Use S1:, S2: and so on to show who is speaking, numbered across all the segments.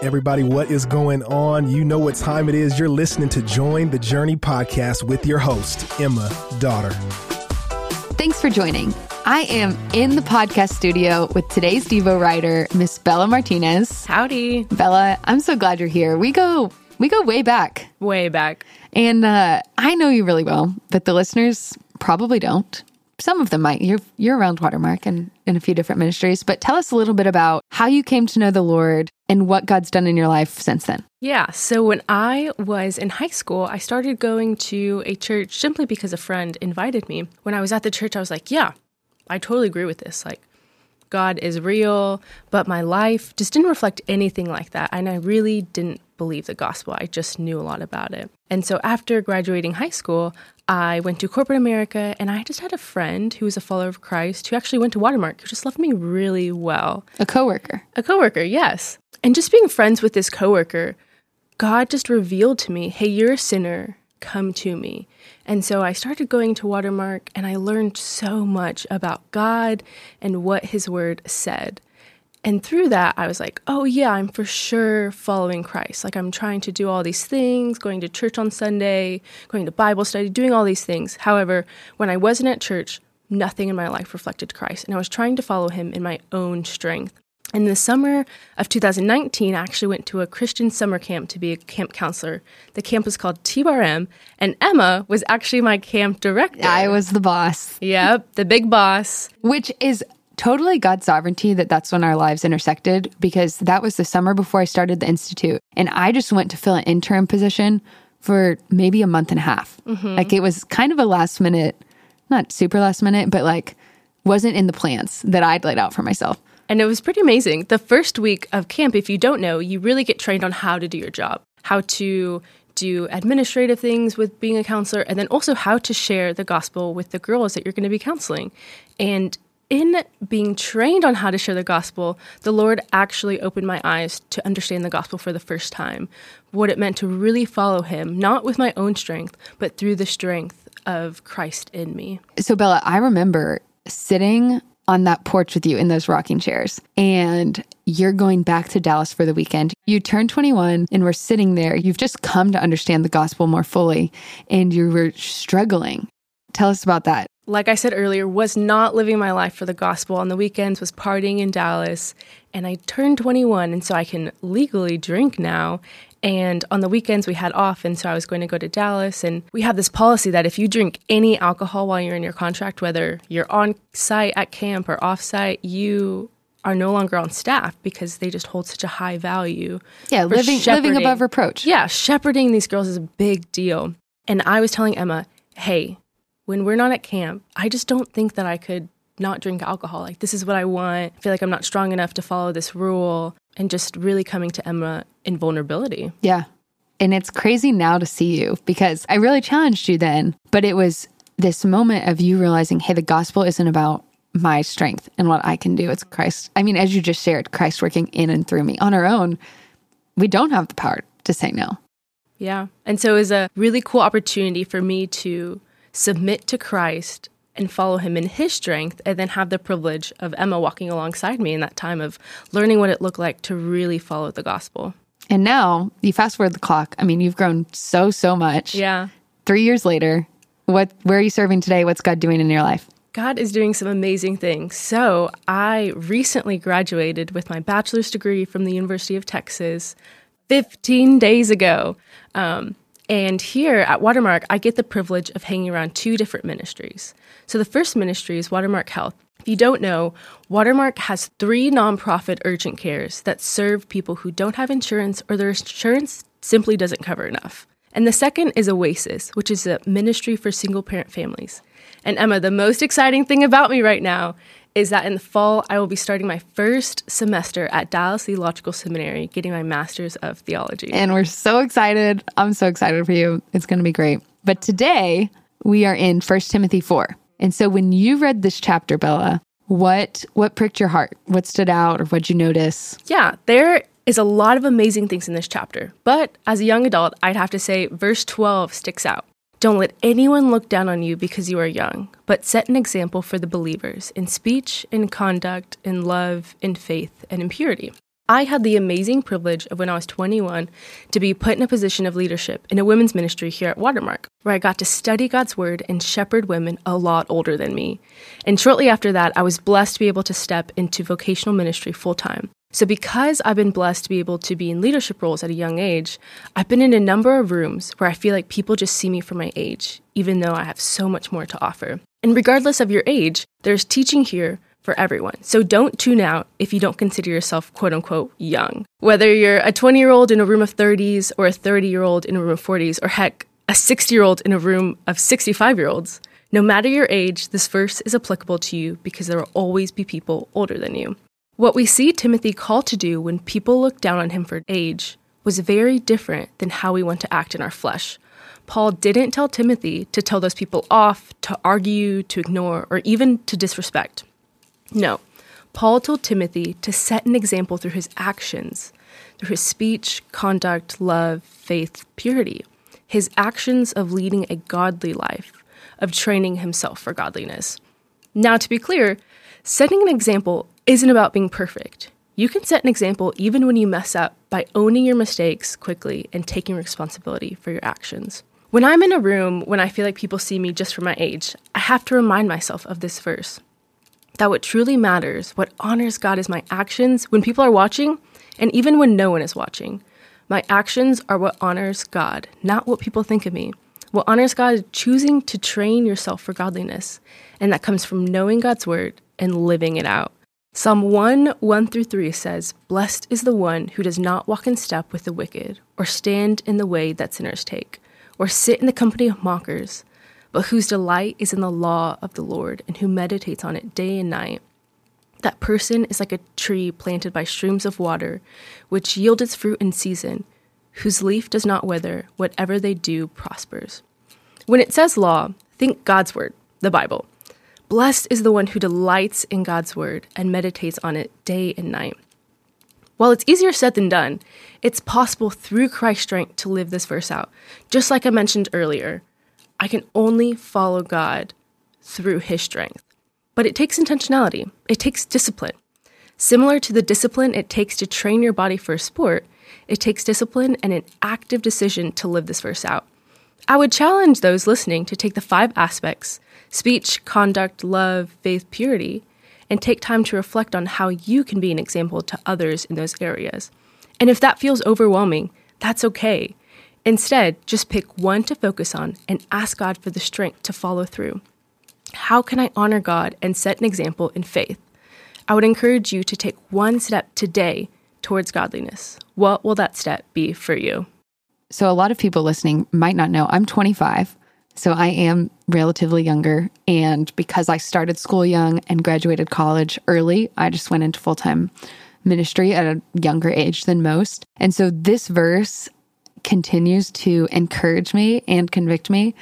S1: Everybody, what is going on? You know what time it is. You're listening to Join the Journey podcast with your host, Emma Dotter.
S2: Thanks for joining. I am in the podcast studio with today's Devo writer, Miss Bella Martinez.
S3: Howdy.
S2: Bella, I'm so glad you're here. We go we go way back.
S3: Way back.
S2: And uh, I know you really well, but the listeners probably don't. Some of them might. You're you're around Watermark and in a few different ministries, but tell us a little bit about how you came to know the Lord and what God's done in your life since then.
S3: Yeah. So when I was in high school, I started going to a church simply because a friend invited me. When I was at the church, I was like, yeah, I totally agree with this. Like, God is real, but my life just didn't reflect anything like that. And I really didn't believe the gospel. I just knew a lot about it. And so after graduating high school, I went to corporate America and I just had a friend who was a follower of Christ who actually went to Watermark, who just loved me really well.
S2: A coworker.
S3: A coworker, yes. And just being friends with this coworker, God just revealed to me, hey, you're a sinner, come to me. And so I started going to Watermark and I learned so much about God and what his word said. And through that, I was like, oh, yeah, I'm for sure following Christ. Like, I'm trying to do all these things, going to church on Sunday, going to Bible study, doing all these things. However, when I wasn't at church, nothing in my life reflected Christ. And I was trying to follow him in my own strength. In the summer of 2019, I actually went to a Christian summer camp to be a camp counselor. The camp was called TBRM, and Emma was actually my camp director.
S2: I was the boss.
S3: Yep, the big boss.
S2: Which is totally God's sovereignty that that's when our lives intersected because that was the summer before I started the Institute. And I just went to fill an interim position for maybe a month and a half. Mm-hmm. Like it was kind of a last minute, not super last minute, but like wasn't in the plans that I'd laid out for myself.
S3: And it was pretty amazing. The first week of camp, if you don't know, you really get trained on how to do your job, how to do administrative things with being a counselor, and then also how to share the gospel with the girls that you're going to be counseling. And in being trained on how to share the gospel, the Lord actually opened my eyes to understand the gospel for the first time. What it meant to really follow Him, not with my own strength, but through the strength of Christ in me.
S2: So, Bella, I remember sitting on that porch with you in those rocking chairs, and you're going back to Dallas for the weekend. You turned 21 and we're sitting there. You've just come to understand the gospel more fully, and you were struggling. Tell us about that
S3: like I said earlier, was not living my life for the gospel. On the weekends, was partying in Dallas, and I turned 21, and so I can legally drink now. And on the weekends, we had off, and so I was going to go to Dallas. And we have this policy that if you drink any alcohol while you're in your contract, whether you're on site at camp or off site, you are no longer on staff because they just hold such a high value.
S2: Yeah, living, living above reproach.
S3: Yeah, shepherding these girls is a big deal. And I was telling Emma, hey, when we're not at camp, I just don't think that I could not drink alcohol. Like, this is what I want. I feel like I'm not strong enough to follow this rule. And just really coming to Emma in vulnerability.
S2: Yeah. And it's crazy now to see you because I really challenged you then, but it was this moment of you realizing, hey, the gospel isn't about my strength and what I can do. It's Christ. I mean, as you just shared, Christ working in and through me. On our own, we don't have the power to say no.
S3: Yeah. And so it was a really cool opportunity for me to submit to Christ and follow him in his strength, and then have the privilege of Emma walking alongside me in that time of learning what it looked like to really follow the gospel.
S2: And now you fast forward the clock. I mean, you've grown so, so much.
S3: Yeah.
S2: Three years later, what where are you serving today? What's God doing in your life?
S3: God is doing some amazing things. So, I recently graduated with my bachelor's degree from the University of Texas 15 days ago. Um, and here at Watermark, I get the privilege of hanging around two different ministries. So the first ministry is Watermark Health. If you don't know, Watermark has three nonprofit urgent cares that serve people who don't have insurance or their insurance simply doesn't cover enough. And the second is Oasis, which is a ministry for single parent families. And Emma, the most exciting thing about me right now is that in the fall, I will be starting my first semester at Dallas Theological Seminary, getting my master's of theology.
S2: And we're so excited. I'm so excited for you. It's going to be great. But today, we are in 1 Timothy 4. And so when you read this chapter, Bella, what what pricked your heart? What stood out or what'd you notice?
S3: Yeah, there is a lot of amazing things in this chapter. But as a young adult, I'd have to say verse 12 sticks out. Don't let anyone look down on you because you are young, but set an example for the believers in speech, in conduct, in love, in faith, and in purity. I had the amazing privilege of when I was 21 to be put in a position of leadership in a women's ministry here at Watermark, where I got to study God's word and shepherd women a lot older than me. And shortly after that, I was blessed to be able to step into vocational ministry full time. So, because I've been blessed to be able to be in leadership roles at a young age, I've been in a number of rooms where I feel like people just see me for my age, even though I have so much more to offer. And regardless of your age, there's teaching here for everyone. So don't tune out if you don't consider yourself quote unquote young. Whether you're a 20 year old in a room of 30s or a 30 year old in a room of 40s, or heck, a 60 year old in a room of 65 year olds, no matter your age, this verse is applicable to you because there will always be people older than you. What we see Timothy called to do when people look down on him for age was very different than how we want to act in our flesh. Paul didn't tell Timothy to tell those people off, to argue, to ignore, or even to disrespect. No, Paul told Timothy to set an example through his actions, through his speech, conduct, love, faith, purity, his actions of leading a godly life, of training himself for godliness. Now, to be clear, setting an example isn't about being perfect. You can set an example even when you mess up by owning your mistakes quickly and taking responsibility for your actions. When I'm in a room, when I feel like people see me just for my age, I have to remind myself of this verse that what truly matters, what honors God is my actions when people are watching, and even when no one is watching. My actions are what honors God, not what people think of me. What honors God is choosing to train yourself for godliness, and that comes from knowing God's word and living it out. Psalm 1 1 through 3 says, Blessed is the one who does not walk in step with the wicked, or stand in the way that sinners take, or sit in the company of mockers but whose delight is in the law of the Lord and who meditates on it day and night. That person is like a tree planted by streams of water, which yield its fruit in season, whose leaf does not wither, whatever they do prospers. When it says law, think God's word, the Bible. Blessed is the one who delights in God's word and meditates on it day and night. While it's easier said than done, it's possible through Christ's strength to live this verse out. Just like I mentioned earlier, I can only follow God through His strength. But it takes intentionality, it takes discipline. Similar to the discipline it takes to train your body for a sport, it takes discipline and an active decision to live this verse out. I would challenge those listening to take the five aspects speech, conduct, love, faith, purity and take time to reflect on how you can be an example to others in those areas. And if that feels overwhelming, that's okay. Instead, just pick one to focus on and ask God for the strength to follow through. How can I honor God and set an example in faith? I would encourage you to take one step today towards godliness. What will that step be for you?
S2: So, a lot of people listening might not know I'm 25. So, I am relatively younger. And because I started school young and graduated college early, I just went into full time ministry at a younger age than most. And so, this verse continues to encourage me and convict me.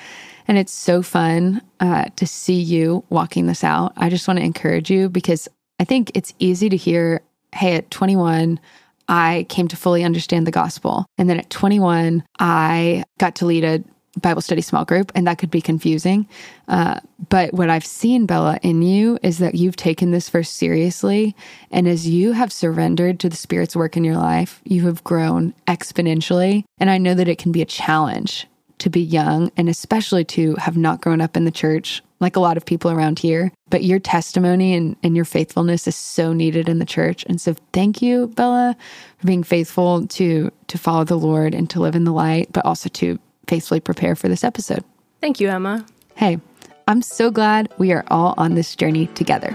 S2: And it's so fun uh, to see you walking this out. I just want to encourage you because I think it's easy to hear, hey, at 21, I came to fully understand the gospel. And then at 21, I got to lead a Bible study small group, and that could be confusing. Uh, but what I've seen, Bella, in you is that you've taken this verse seriously. And as you have surrendered to the Spirit's work in your life, you have grown exponentially. And I know that it can be a challenge to be young and especially to have not grown up in the church like a lot of people around here. But your testimony and, and your faithfulness is so needed in the church. And so thank you, Bella, for being faithful to to follow the Lord and to live in the light, but also to faithfully prepare for this episode.
S3: Thank you, Emma.
S2: Hey, I'm so glad we are all on this journey together.